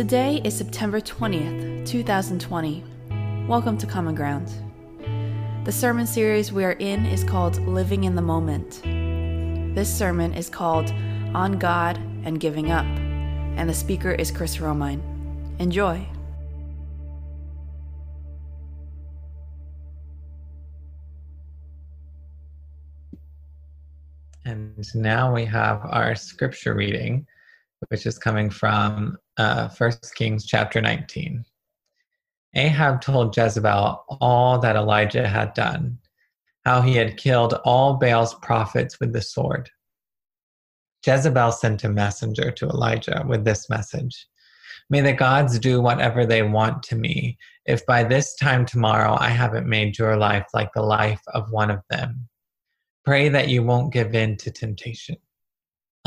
Today is September 20th, 2020. Welcome to Common Ground. The sermon series we are in is called Living in the Moment. This sermon is called On God and Giving Up, and the speaker is Chris Romine. Enjoy. And now we have our scripture reading, which is coming from uh, 1 Kings chapter 19. Ahab told Jezebel all that Elijah had done, how he had killed all Baal's prophets with the sword. Jezebel sent a messenger to Elijah with this message May the gods do whatever they want to me, if by this time tomorrow I haven't made your life like the life of one of them. Pray that you won't give in to temptation.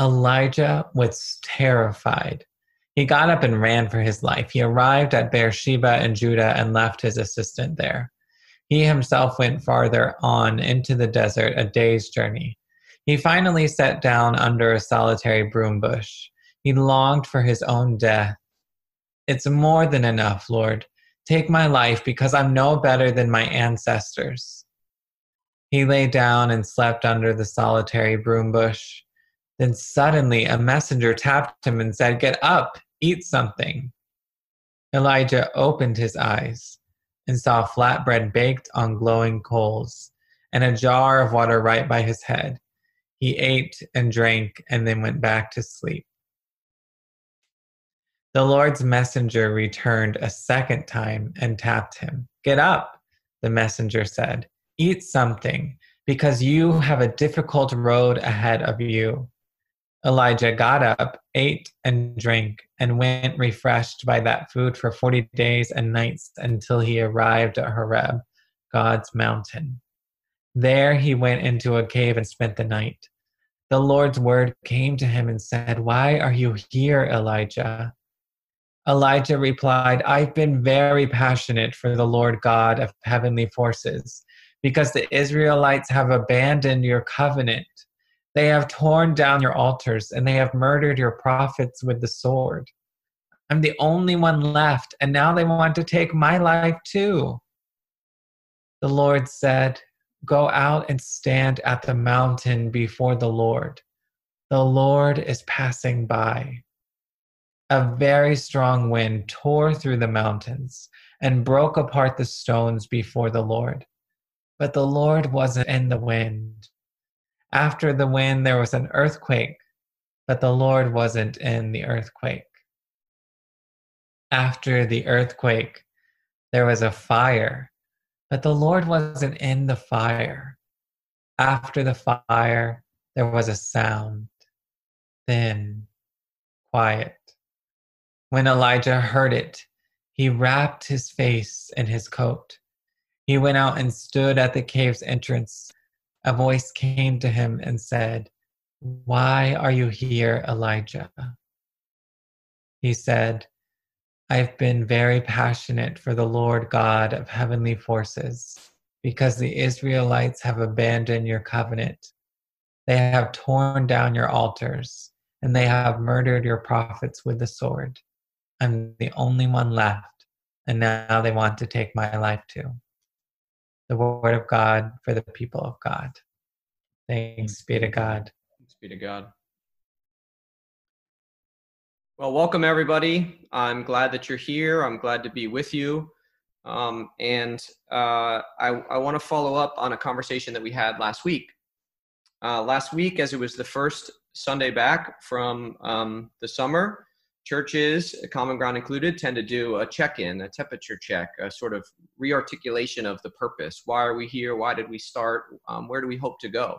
Elijah was terrified. He got up and ran for his life. He arrived at Beersheba in Judah and left his assistant there. He himself went farther on into the desert, a day's journey. He finally sat down under a solitary broom bush. He longed for his own death. It's more than enough, Lord. Take my life because I'm no better than my ancestors. He lay down and slept under the solitary broom bush. Then suddenly a messenger tapped him and said, Get up, eat something. Elijah opened his eyes and saw flatbread baked on glowing coals and a jar of water right by his head. He ate and drank and then went back to sleep. The Lord's messenger returned a second time and tapped him. Get up, the messenger said. Eat something, because you have a difficult road ahead of you. Elijah got up, ate and drank, and went refreshed by that food for 40 days and nights until he arrived at Horeb, God's mountain. There he went into a cave and spent the night. The Lord's word came to him and said, Why are you here, Elijah? Elijah replied, I've been very passionate for the Lord God of heavenly forces, because the Israelites have abandoned your covenant they have torn down your altars and they have murdered your prophets with the sword. I'm the only one left, and now they want to take my life too. The Lord said, Go out and stand at the mountain before the Lord. The Lord is passing by. A very strong wind tore through the mountains and broke apart the stones before the Lord. But the Lord wasn't in the wind. After the wind, there was an earthquake, but the Lord wasn't in the earthquake. After the earthquake, there was a fire, but the Lord wasn't in the fire. After the fire, there was a sound, thin, quiet. When Elijah heard it, he wrapped his face in his coat. He went out and stood at the cave's entrance a voice came to him and said, Why are you here, Elijah? He said, I've been very passionate for the Lord God of heavenly forces because the Israelites have abandoned your covenant. They have torn down your altars and they have murdered your prophets with the sword. I'm the only one left, and now they want to take my life too the word of God for the people of God. Thanks be to God. Thanks be to God. Well, welcome everybody. I'm glad that you're here. I'm glad to be with you. Um, and uh, I, I want to follow up on a conversation that we had last week. Uh, last week, as it was the first Sunday back from um, the summer, churches, Common Ground included, tend to do a check in, a temperature check, a sort of rearticulation of the purpose. Why are we here? Why did we start? Um, where do we hope to go?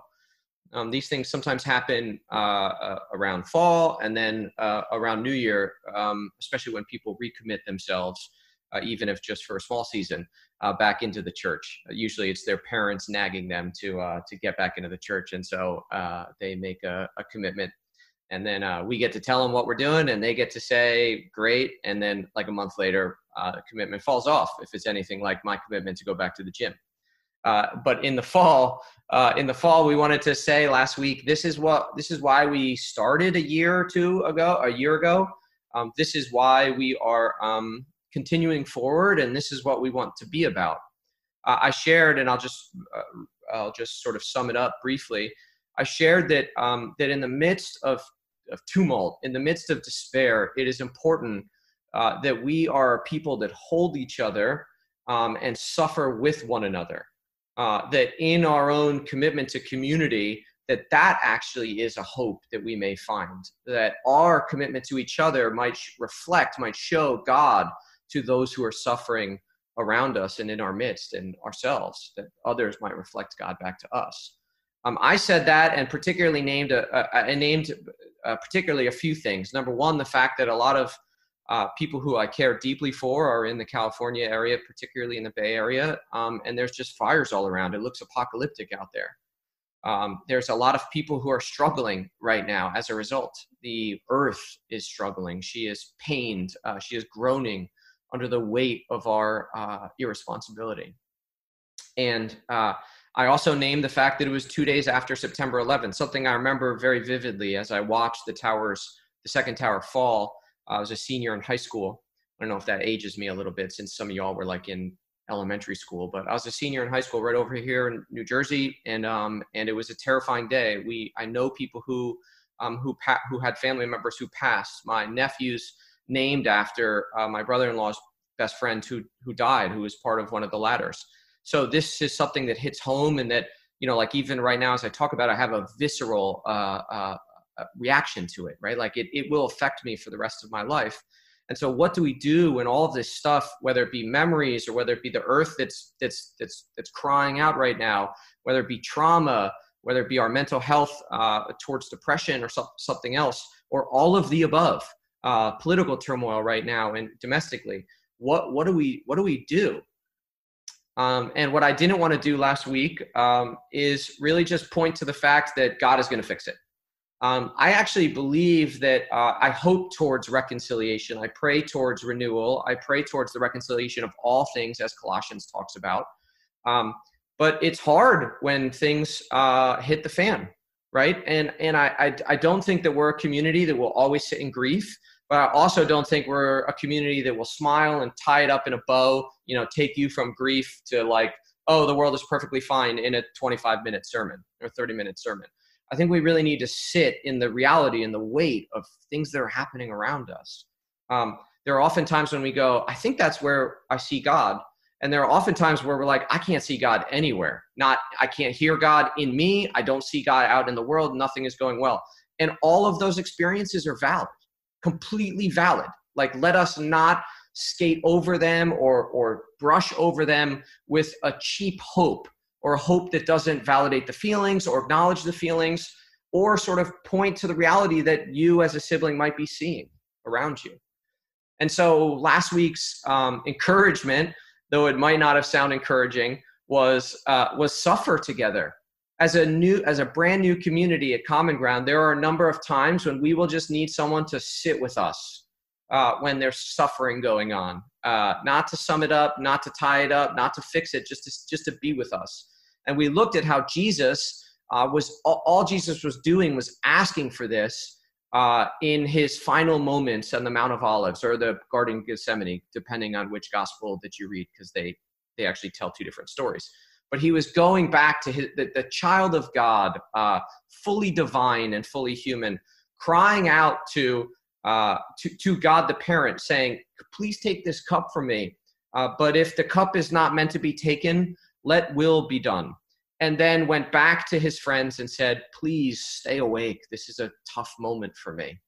Um, these things sometimes happen uh, uh, around fall and then uh, around New Year, um, especially when people recommit themselves, uh, even if just for a small season, uh, back into the church. usually, it's their parents nagging them to uh, to get back into the church, and so they make a, a commitment and then uh, we get to tell them what we're doing and they get to say great and then like a month later uh, commitment falls off if it's anything like my commitment to go back to the gym uh, but in the fall uh, in the fall we wanted to say last week this is what this is why we started a year or two ago a year ago um, this is why we are um, continuing forward, and this is what we want to be about. Uh, I shared, and I'll just uh, I'll just sort of sum it up briefly. I shared that um, that in the midst of, of tumult, in the midst of despair, it is important uh, that we are people that hold each other um, and suffer with one another. Uh, that in our own commitment to community, that that actually is a hope that we may find. That our commitment to each other might reflect, might show God to those who are suffering around us and in our midst and ourselves. That others might reflect God back to us. Um, I said that and particularly named a, a, a named uh, particularly a few things. Number one, the fact that a lot of uh, people who I care deeply for are in the California area, particularly in the Bay Area, um, and there's just fires all around. It looks apocalyptic out there. Um, there's a lot of people who are struggling right now as a result. The earth is struggling. She is pained. Uh, she is groaning under the weight of our uh, irresponsibility. And uh, I also named the fact that it was two days after September 11th, something I remember very vividly as I watched the towers, the second tower fall I was a senior in high school. I don't know if that ages me a little bit since some of y'all were like in elementary school, but I was a senior in high school right over here in New Jersey, and um, and it was a terrifying day. We I know people who um, who pa- who had family members who passed. My nephew's named after uh, my brother-in-law's best friend who who died, who was part of one of the ladders. So this is something that hits home, and that you know, like even right now as I talk about, it, I have a visceral uh, uh, reaction to it, right? Like it, it will affect me for the rest of my life. And so what do we do when all of this stuff, whether it be memories or whether it be the earth that's that's that's that's crying out right now, whether it be trauma, whether it be our mental health uh, towards depression or so, something else, or all of the above, uh, political turmoil right now and domestically, what what do we what do we do? Um, and what I didn't want to do last week um, is really just point to the fact that God is going to fix it. Um, I actually believe that uh, I hope towards reconciliation. I pray towards renewal. I pray towards the reconciliation of all things, as Colossians talks about. Um, but it's hard when things uh, hit the fan, right? And and I, I I don't think that we're a community that will always sit in grief. But I also don't think we're a community that will smile and tie it up in a bow. You know, take you from grief to like, oh, the world is perfectly fine in a 25 minute sermon or 30 minute sermon. I think we really need to sit in the reality and the weight of things that are happening around us. Um, there are often times when we go, I think that's where I see God. And there are often times where we're like, I can't see God anywhere. Not, I can't hear God in me. I don't see God out in the world. Nothing is going well. And all of those experiences are valid, completely valid. Like, let us not skate over them or, or brush over them with a cheap hope or a hope that doesn't validate the feelings or acknowledge the feelings or sort of point to the reality that you as a sibling might be seeing around you. And so last week's um, encouragement, though it might not have sounded encouraging, was uh, was suffer together. As a new, as a brand new community at Common Ground, there are a number of times when we will just need someone to sit with us uh, when there's suffering going on. Uh, not to sum it up, not to tie it up, not to fix it, just to just to be with us and we looked at how Jesus uh, was all, all, Jesus was doing was asking for this uh, in his final moments on the Mount of Olives or the Garden of Gethsemane, depending on which gospel that you read, because they they actually tell two different stories. But he was going back to his, the, the child of God, uh, fully divine and fully human, crying out to, uh, to, to God the parent, saying, Please take this cup from me. Uh, but if the cup is not meant to be taken, let will be done. And then went back to his friends and said, Please stay awake. This is a tough moment for me.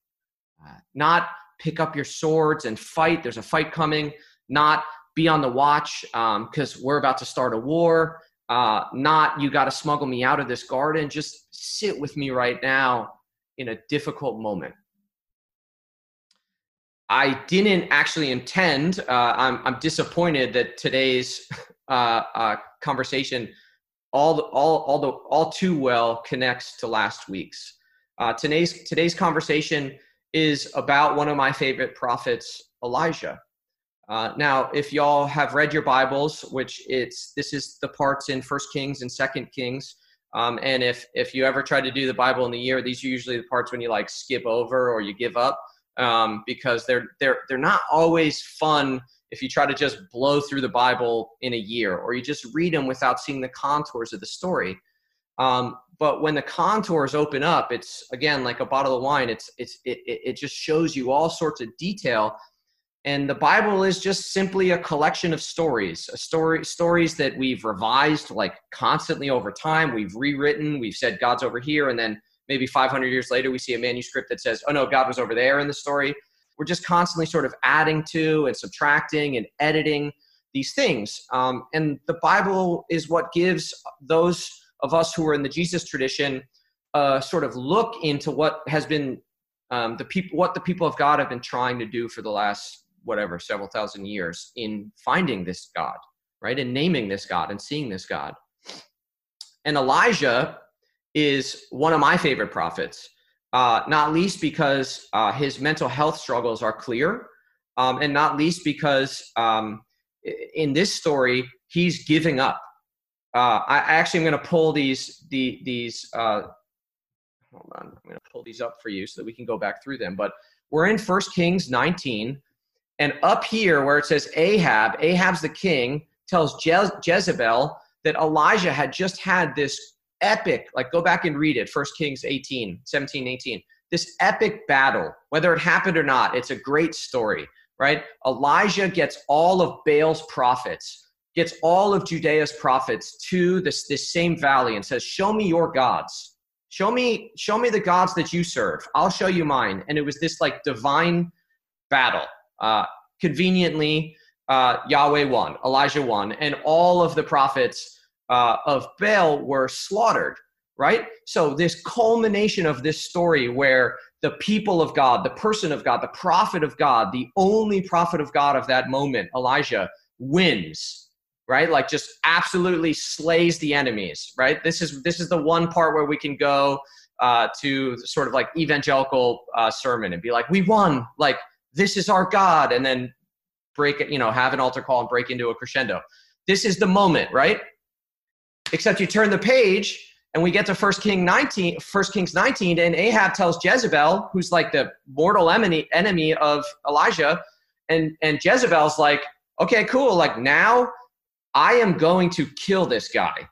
Uh, not pick up your swords and fight. There's a fight coming. Not be on the watch because um, we're about to start a war. Uh, not you got to smuggle me out of this garden. Just sit with me right now in a difficult moment. I didn't actually intend. Uh, I'm, I'm disappointed that today's uh, uh, conversation all all all the all too well connects to last week's. Uh, today's today's conversation is about one of my favorite prophets, Elijah. Uh, now, if y'all have read your Bibles, which it's this is the parts in First Kings and Second Kings, um, and if if you ever try to do the Bible in the year, these are usually the parts when you like skip over or you give up. um, because they're they're they're not always fun if you try to just blow through the Bible in a year or you just read them without seeing the contours of the story. Um, but when the contours open up, it's again like a bottle of wine. It's it's it, it just shows you all sorts of detail. And the Bible is just simply a collection of stories, a story stories that we've revised like constantly over time. We've rewritten. We've said God's over here, and then maybe 500 years later we see a manuscript that says, "Oh no, God was over there in the story." we're just constantly sort of adding to and subtracting and editing these things. Um, and the Bible is what gives those of us who are in the Jesus tradition a sort of look into what has been um, the people, what the people of God have been trying to do for the last whatever several thousand years in finding this God, right, and naming this God and seeing this God. And Elijah is one of my favorite prophets uh, not least because uh, his mental health struggles are clear, um, and not least because um, in this story he's giving up. Uh, I actually am going to pull these the these. Uh, hold on, I'm going to pull these up for you so that we can go back through them. But we're in First Kings 19, and up here where it says Ahab, Ahab's the king, tells Je- Jezebel that Elijah had just had this epic, like go back and read it, First Kings 18, 17, 18. This epic battle, whether it happened or not, it's a great story, right? Elijah gets all of Baal's prophets, gets all of Judea's prophets to this, this same valley and says, Show me your gods. Show me, show me the gods that you serve. I'll show you mine. And it was this like divine battle. Uh, conveniently, uh, Yahweh won, Elijah won, and all of the prophets uh, of Baal were slaughtered, right? So, this culmination of this story where the people of God, the person of God, the prophet of God, the only prophet of God of that moment, Elijah, wins, right? Like just absolutely slays the enemies, right? This is this is the one part where we can go uh, to sort of like evangelical uh, sermon and be like, we won, like this is our God, and then break it, you know, have an altar call and break into a crescendo. This is the moment, right? Except you turn the page and we get to First King 19, First Kings 19, and Ahab tells Jezebel, who's like the mortal enemy, enemy of Elijah, and and Jezebel's like, okay, cool, like now I am going to kill this guy,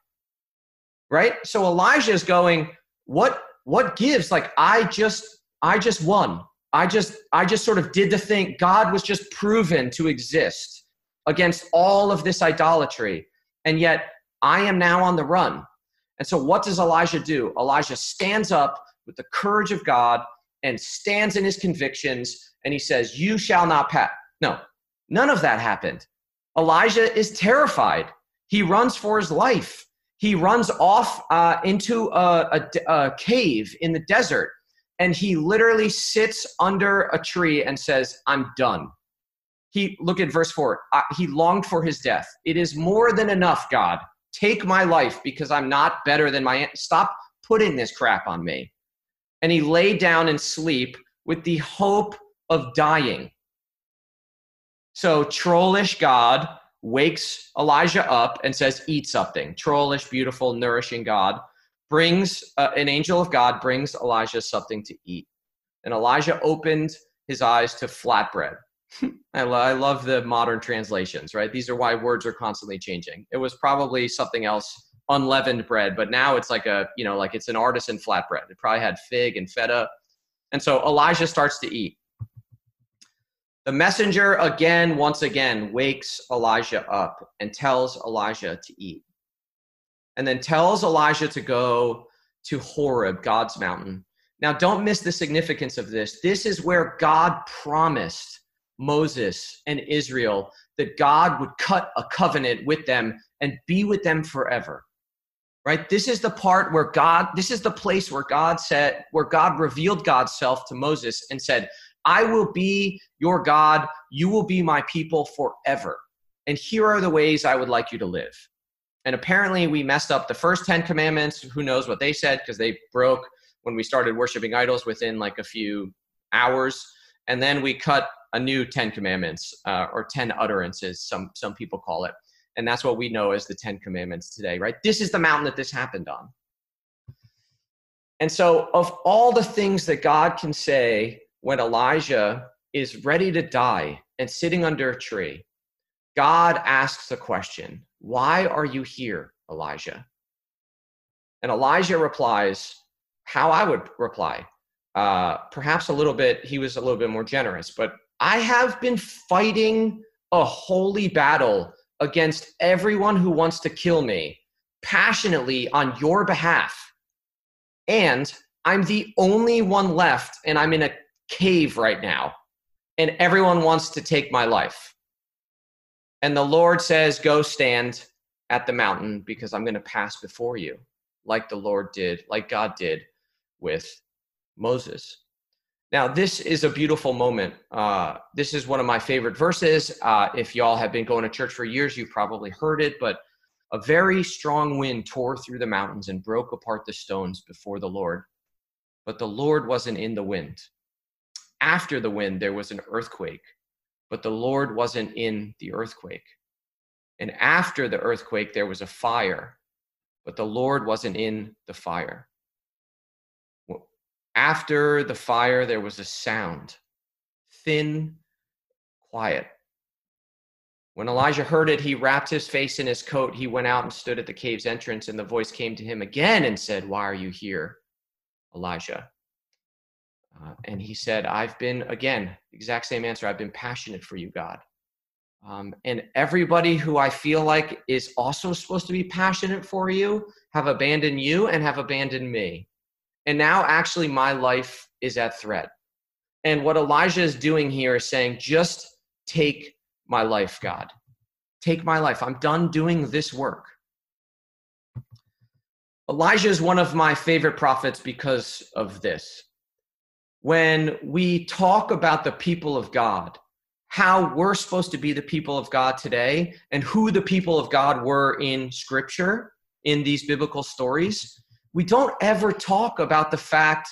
right? So Elijah is going, what what gives? Like I just I just won. I just I just sort of did the thing. God was just proven to exist against all of this idolatry, and yet I am now on the run. And so, what does Elijah do? Elijah stands up with the courage of God and stands in his convictions and he says, You shall not pass. No, none of that happened. Elijah is terrified. He runs for his life. He runs off uh, into a, a, a cave in the desert and he literally sits under a tree and says, I'm done. He look at verse 4. Uh, he longed for his death. It is more than enough, God. Take my life because I'm not better than my. Stop putting this crap on me. And he lay down and sleep with the hope of dying. So, trollish God wakes Elijah up and says, Eat something. Trollish, beautiful, nourishing God brings uh, an angel of God brings Elijah something to eat. And Elijah opened his eyes to flatbread. I, lo- I love the modern translations, right? These are why words are constantly changing. It was probably something else, unleavened bread, but now it's like a, you know, like it's an artisan flatbread. It probably had fig and feta. And so Elijah starts to eat. The messenger again, once again, wakes Elijah up and tells Elijah to eat. And then tells Elijah to go to Horeb, God's mountain. Now, don't miss the significance of this. This is where God promised Moses and Israel that God would cut a covenant with them and be with them forever. Right? This is the part where God, this is the place where God said, where God revealed God's self to Moses and said, I will be your God, you will be my people forever. And here are the ways I would like you to live. And apparently, we messed up the first 10 commandments. Who knows what they said because they broke when we started worshiping idols within like a few hours. And then we cut a new 10 commandments uh, or 10 utterances some some people call it and that's what we know as the 10 commandments today right this is the mountain that this happened on and so of all the things that god can say when Elijah is ready to die and sitting under a tree, God asks the question, Why are you here, Elijah? And Elijah replies, How I would reply. Uh, perhaps a little bit, he was a little bit more generous, but I have been fighting a holy battle against everyone who wants to kill me passionately on your behalf. And I'm the only one left, and I'm in a cave right now, and everyone wants to take my life. And the Lord says, Go stand at the mountain because I'm going to pass before you, like the Lord did, like God did with Moses. Now, this is a beautiful moment. Uh, this is one of my favorite verses. Uh, if y'all have been going to church for years, you've probably heard it, but a very strong wind tore through the mountains and broke apart the stones before the Lord. But the Lord wasn't in the wind. After the wind, there was an earthquake, but the Lord wasn't in the earthquake. And after the earthquake, there was a fire, but the Lord wasn't in the fire. After the fire, there was a sound, thin, quiet. When Elijah heard it, he wrapped his face in his coat. He went out and stood at the cave's entrance, and the voice came to him again and said, Why are you here, Elijah? Uh, and he said, I've been, again, exact same answer, I've been passionate for you, God. Um, and everybody who I feel like is also supposed to be passionate for you have abandoned you and have abandoned me. And now, actually, my life is at threat. And what Elijah is doing here is saying, just take my life, God. Take my life. I'm done doing this work. Elijah is one of my favorite prophets because of this. When we talk about the people of God, how we're supposed to be the people of God today, and who the people of God were in Scripture, in these biblical stories, we don't ever talk about the fact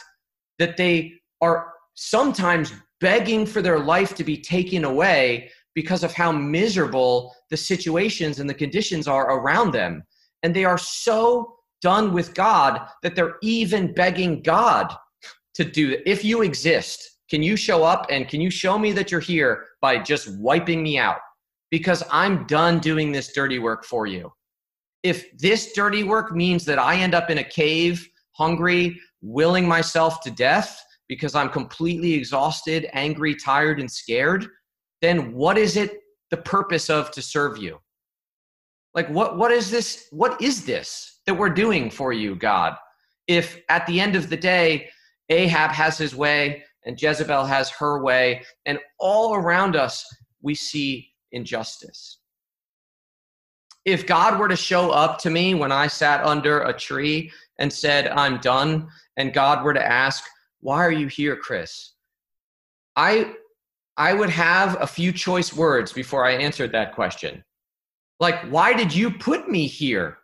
that they are sometimes begging for their life to be taken away because of how miserable the situations and the conditions are around them. And they are so done with God that they're even begging God to do. If you exist, can you show up and can you show me that you're here by just wiping me out? Because I'm done doing this dirty work for you if this dirty work means that I end up in a cave, hungry, willing myself to death because I'm completely exhausted, angry, tired, and scared, then what is it the purpose of to serve you? Like what what is this what is this that we're doing for you, God? If at the end of the day Ahab has his way and Jezebel has her way and all around us we see injustice if God were to show up to me when I sat under a tree and said, I'm done, and God were to ask, Why are you here, Chris? I I would have a few choice words before I answered that question. Like, why did you put me here?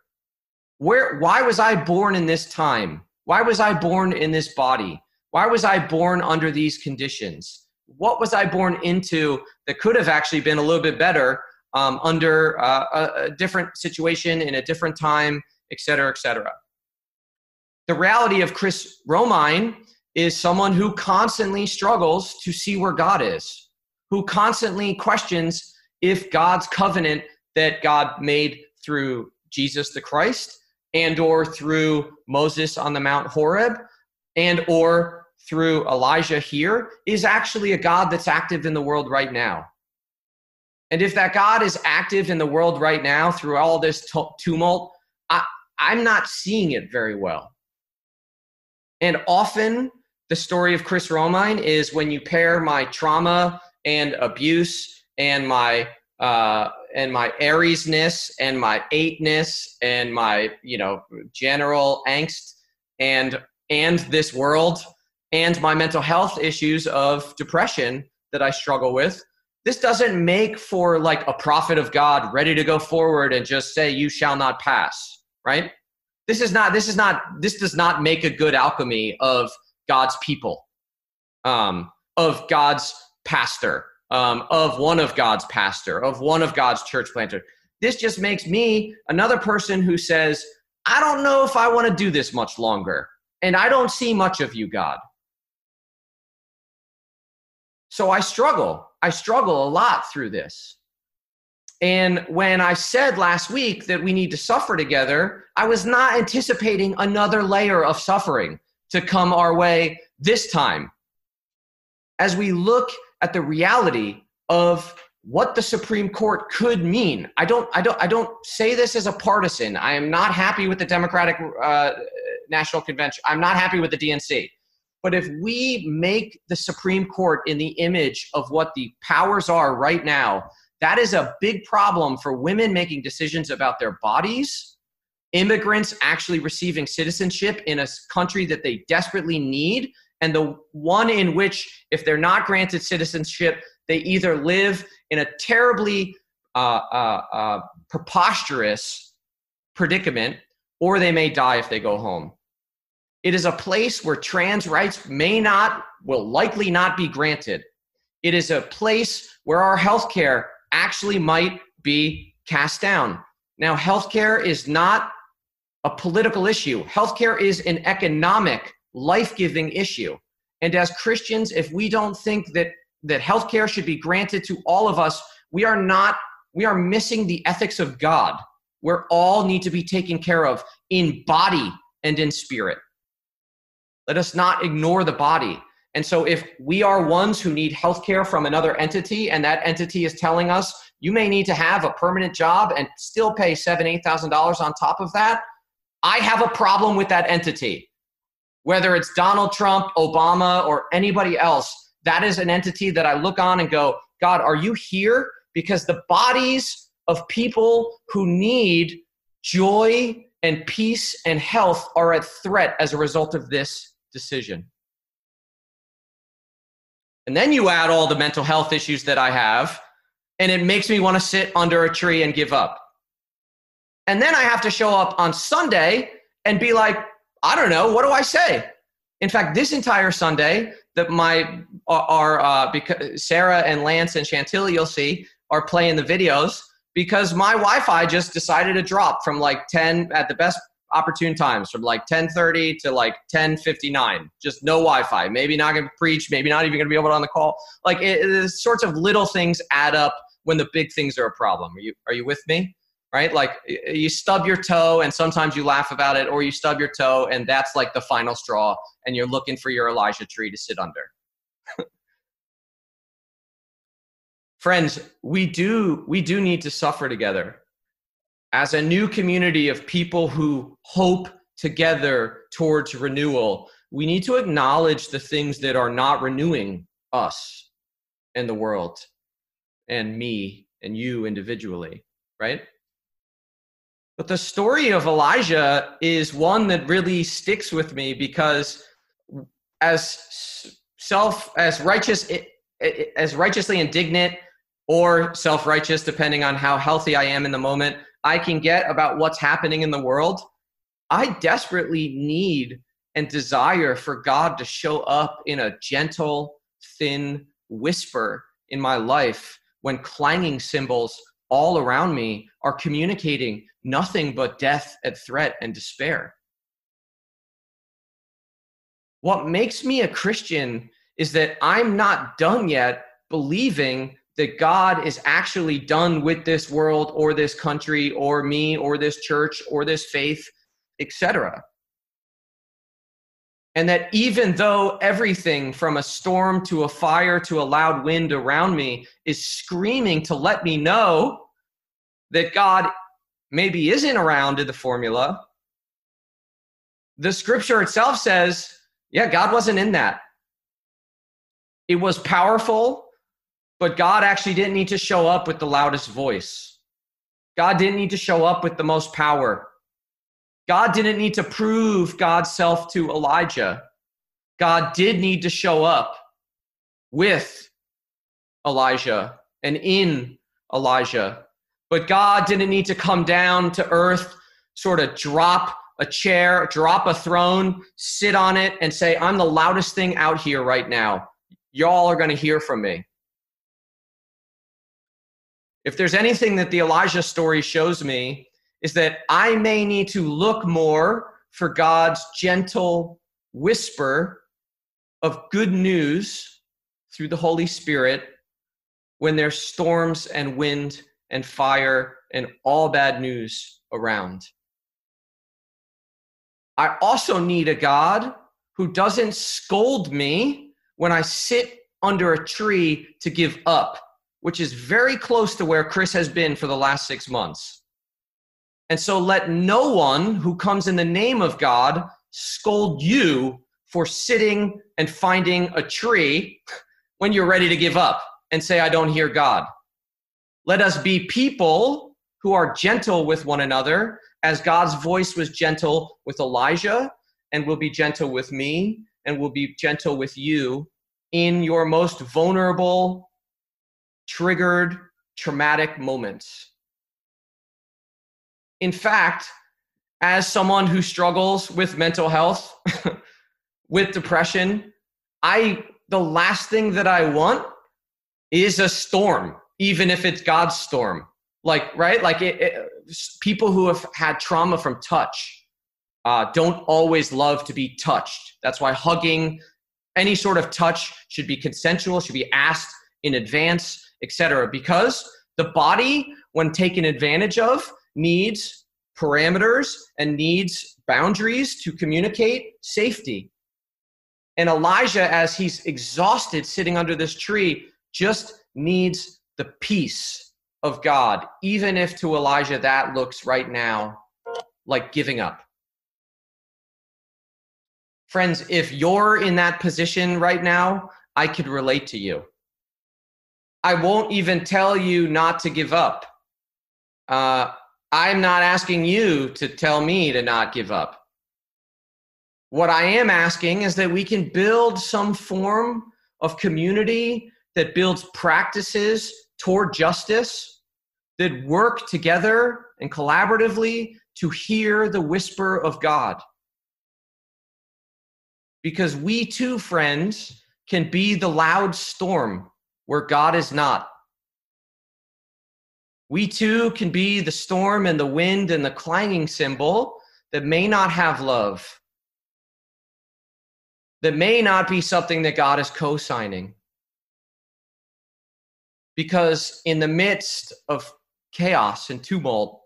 Where why was I born in this time? Why was I born in this body? Why was I born under these conditions? What was I born into that could have actually been a little bit better um, under uh, a, a, different situation in a different time, et cetera, et cetera. The reality of Chris Romine is someone who constantly struggles to see where God is, who constantly questions if God's covenant that God made through Jesus the Christ and or through Moses on the Mount Horeb and or through Elijah here is actually a God that's active in the world right now. And if that God is active in the world right now through all this tumult, I, I'm not seeing it very well. And often, the story of Chris Romine is when you pair my trauma and abuse and my uh, and my Ariesness and my eightness and my you know general angst and and this world and my mental health issues of depression that I struggle with this doesn't make for like a prophet of God ready to go forward and just say, You shall not pass, right? This is not, this is not, this does not make a good alchemy of God's people, um, of God's pastor, um, of one of God's pastor, of one of God's church planter. This just makes me another person who says, I don't know if I want to do this much longer. And I don't see much of you, God. So I struggle. I struggle a lot through this. And when I said last week that we need to suffer together, I was not anticipating another layer of suffering to come our way this time. As we look at the reality of what the Supreme Court could mean. I don't, I don't, I don't say this as a partisan. I am not happy with the Democratic uh, National Convention. I'm not happy with the DNC. But if we make the Supreme Court in the image of what the powers are right now, that is a big problem for women making decisions about their bodies, immigrants actually receiving citizenship in a country that they desperately need, and the one in which, if they're not granted citizenship, they either live in a terribly uh, uh, uh, preposterous predicament or they may die if they go home. It is a place where trans rights may not, will likely not be granted. It is a place where our healthcare actually might be cast down. Now, healthcare is not a political issue, healthcare is an economic, life giving issue. And as Christians, if we don't think that, that healthcare should be granted to all of us, we are not, we are missing the ethics of God, where all need to be taken care of in body and in spirit. Let us not ignore the body. And so, if we are ones who need health care from another entity, and that entity is telling us you may need to have a permanent job and still pay seven, eight thousand dollars on top of that, I have a problem with that entity. Whether it's Donald Trump, Obama, or anybody else, that is an entity that I look on and go, God, are you here? Because the bodies of people who need joy and peace and health are at threat as a result of this decision. And then you add all the mental health issues that I have, and it makes me want to sit under a tree and give up. And then I have to show up on Sunday and be like, I don't know, what do I say? In fact, this entire Sunday, that my are uh, because Sarah and Lance and Chantilly, you'll see, are playing the videos because my Wi-Fi just decided to drop from like 10 at the best opportune times from like 10:30 to like 10:59. Just no Wi-Fi. Maybe not going to preach. Maybe not even going to be able to on the call. Like it, it, sorts of little things add up when the big things are a problem. Are you are you with me? Right? Like you stub your toe and sometimes you laugh about it, or you stub your toe and that's like the final straw, and you're looking for your Elijah tree to sit under. Friends, we do we do need to suffer together as a new community of people who hope together towards renewal, we need to acknowledge the things that are not renewing us and the world and me and you individually, right? But the story of Elijah is one that really sticks with me because as self as righteous as righteously indignant or self-righteous depending on how healthy I am in the moment I can get about what's happening in the world, I desperately need and desire for God to show up in a gentle, thin whisper in my life when clanging cymbals all around me are communicating nothing but death and threat and despair. What makes me a Christian is that I'm not done yet believing that God is actually done with this world or this country or me or this church or this faith, etc. And that even though everything from a storm to a fire to a loud wind around me is screaming to let me know that God maybe isn't around in the formula, the scripture itself says, yeah, God wasn't in that. It was powerful, but God actually didn't need to show up with the loudest voice. God didn't need to show up with the most power. God didn't need to prove God's self to Elijah. God did need to show up with Elijah and in Elijah. But God didn't need to come down to earth, sort of drop a chair, drop a throne, sit on it, and say, I'm the loudest thing out here right now. Y'all are going to hear from me. If there's anything that the Elijah story shows me, is that I may need to look more for God's gentle whisper of good news through the Holy Spirit when there's storms and wind and fire and all bad news around. I also need a God who doesn't scold me when I sit under a tree to give up, which is very close to where Chris has been for the last six months. And so let no one who comes in the name of God scold you for sitting and finding a tree when you're ready to give up and say, I don't hear God. Let us be people who are gentle with one another as God's voice was gentle with Elijah and will be gentle with me and will be gentle with you in your most vulnerable, triggered, traumatic moments. In fact, as someone who struggles with mental health, with depression, I the last thing that I want is a storm, even if it's God's storm. Like, right? Like, it, it, people who have had trauma from touch uh, don't always love to be touched. That's why hugging, any sort of touch should be consensual, should be asked in advance, etc. Because the body, when taken advantage of, needs parameters and needs boundaries to communicate safety. And Elijah, as he's exhausted sitting under this tree, just needs the peace of God, even if to Elijah that looks right now like giving up. Friends, if you're in that position right now, I could relate to you. I won't even tell you not to give up. Uh, I'm not asking you to tell me to not give up. What I am asking is that we can build some form of community that builds practices toward justice, that work together and collaboratively to hear the whisper of God. Because we too, friends, can be the loud storm where God is not. We too can be the storm and the wind and the clanging cymbal that may not have love, that may not be something that God is co signing. Because in the midst of chaos and tumult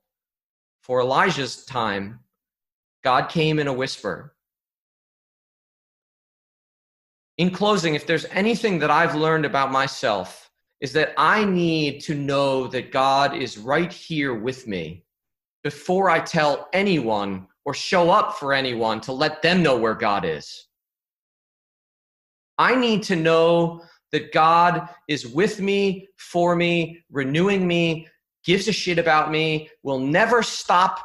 for Elijah's time, God came in a whisper. In closing, if there's anything that I've learned about myself, is that I need to know that God is right here with me before I tell anyone or show up for anyone to let them know where God is. I need to know that God is with me, for me, renewing me, gives a shit about me, will never stop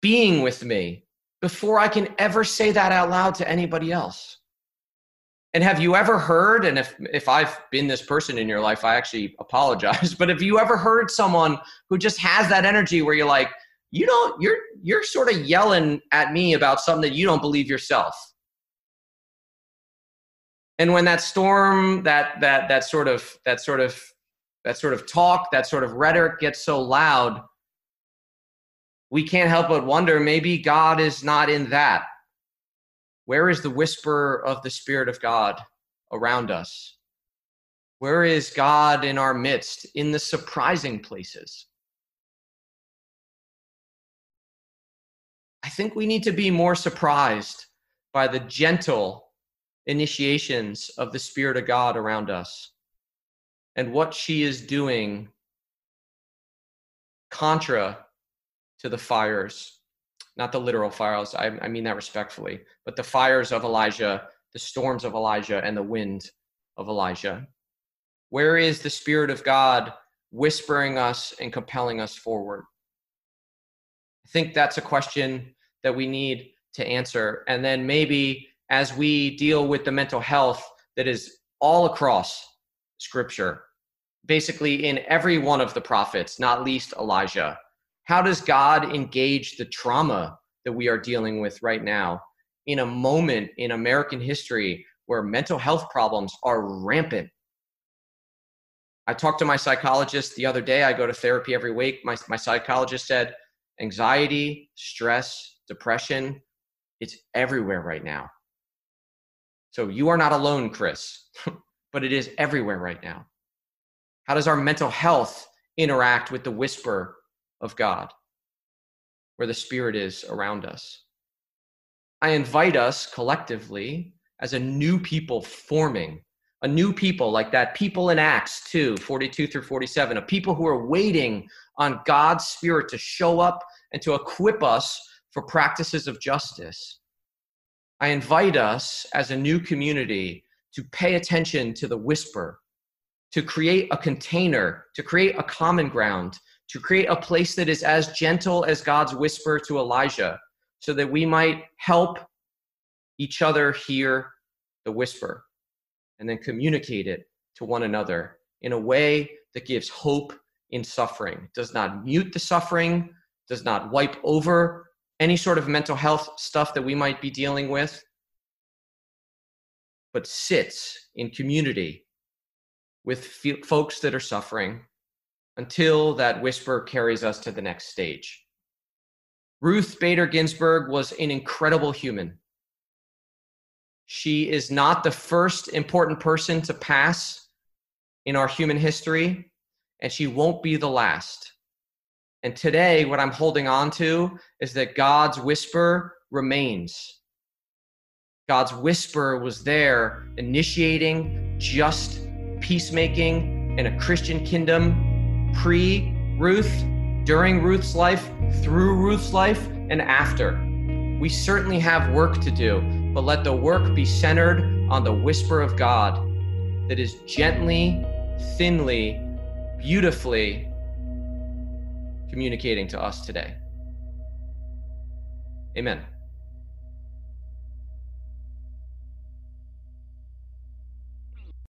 being with me before I can ever say that out loud to anybody else. And have you ever heard, and if, if I've been this person in your life, I actually apologize, but have you ever heard someone who just has that energy where you're like, you don't, you're, you're sort of yelling at me about something that you don't believe yourself. And when that storm, that, that, that sort of, that sort of, that sort of talk, that sort of rhetoric gets so loud, we can't help but wonder maybe God is not in that where is the whisper of the Spirit of God around us? Where is God in our midst in the surprising places? I think we need to be more surprised by the gentle initiations of the Spirit of God around us and what she is doing contra to the fires not the literal fires, I, I mean that respectfully, but the fires of Elijah, the storms of Elijah, and the wind of Elijah. Where is the Spirit of God whispering us and compelling us forward? I think that's a question that we need to answer. And then maybe as we deal with the mental health that is all across Scripture, basically in every one of the prophets, not least Elijah, how does God engage the trauma that we are dealing with right now in a moment in American history where mental health problems are rampant? I talked to my psychologist the other day. I go to therapy every week. My, my psychologist said anxiety, stress, depression, it's everywhere right now. So you are not alone, Chris. but it is everywhere right now. How does our mental health interact with the whisper of God, where the Spirit is around us? I invite us collectively as a new people forming, a new people like that people in Acts 2 42 through 47, a people who are waiting on God's Spirit to show up and to equip us for practices of justice. I invite us as a new community to pay attention to the whisper, to create a container, to create a common ground, to create a place that is as gentle as God's whisper to Elijah, so that we might help each other hear the whisper and then communicate it to one another in a way that gives hope in suffering, does not mute the suffering, does not wipe over any sort of mental health stuff that we might be dealing with, but sits in community with folks that are suffering until that whisper carries us to the next stage. Ruth Bader Ginsburg was an incredible human. She is not the first important person to pass in our human history, and she won't be the last. And today, what I'm holding on to is that God's whisper remains. God's whisper was there, initiating just peacemaking in a Christian kingdom pre Ruth, during Ruth's life, through Ruth's life, and after. We certainly have work to do, but let the work be centered on the whisper of God that is gently, thinly, beautifully communicating to us today. Amen.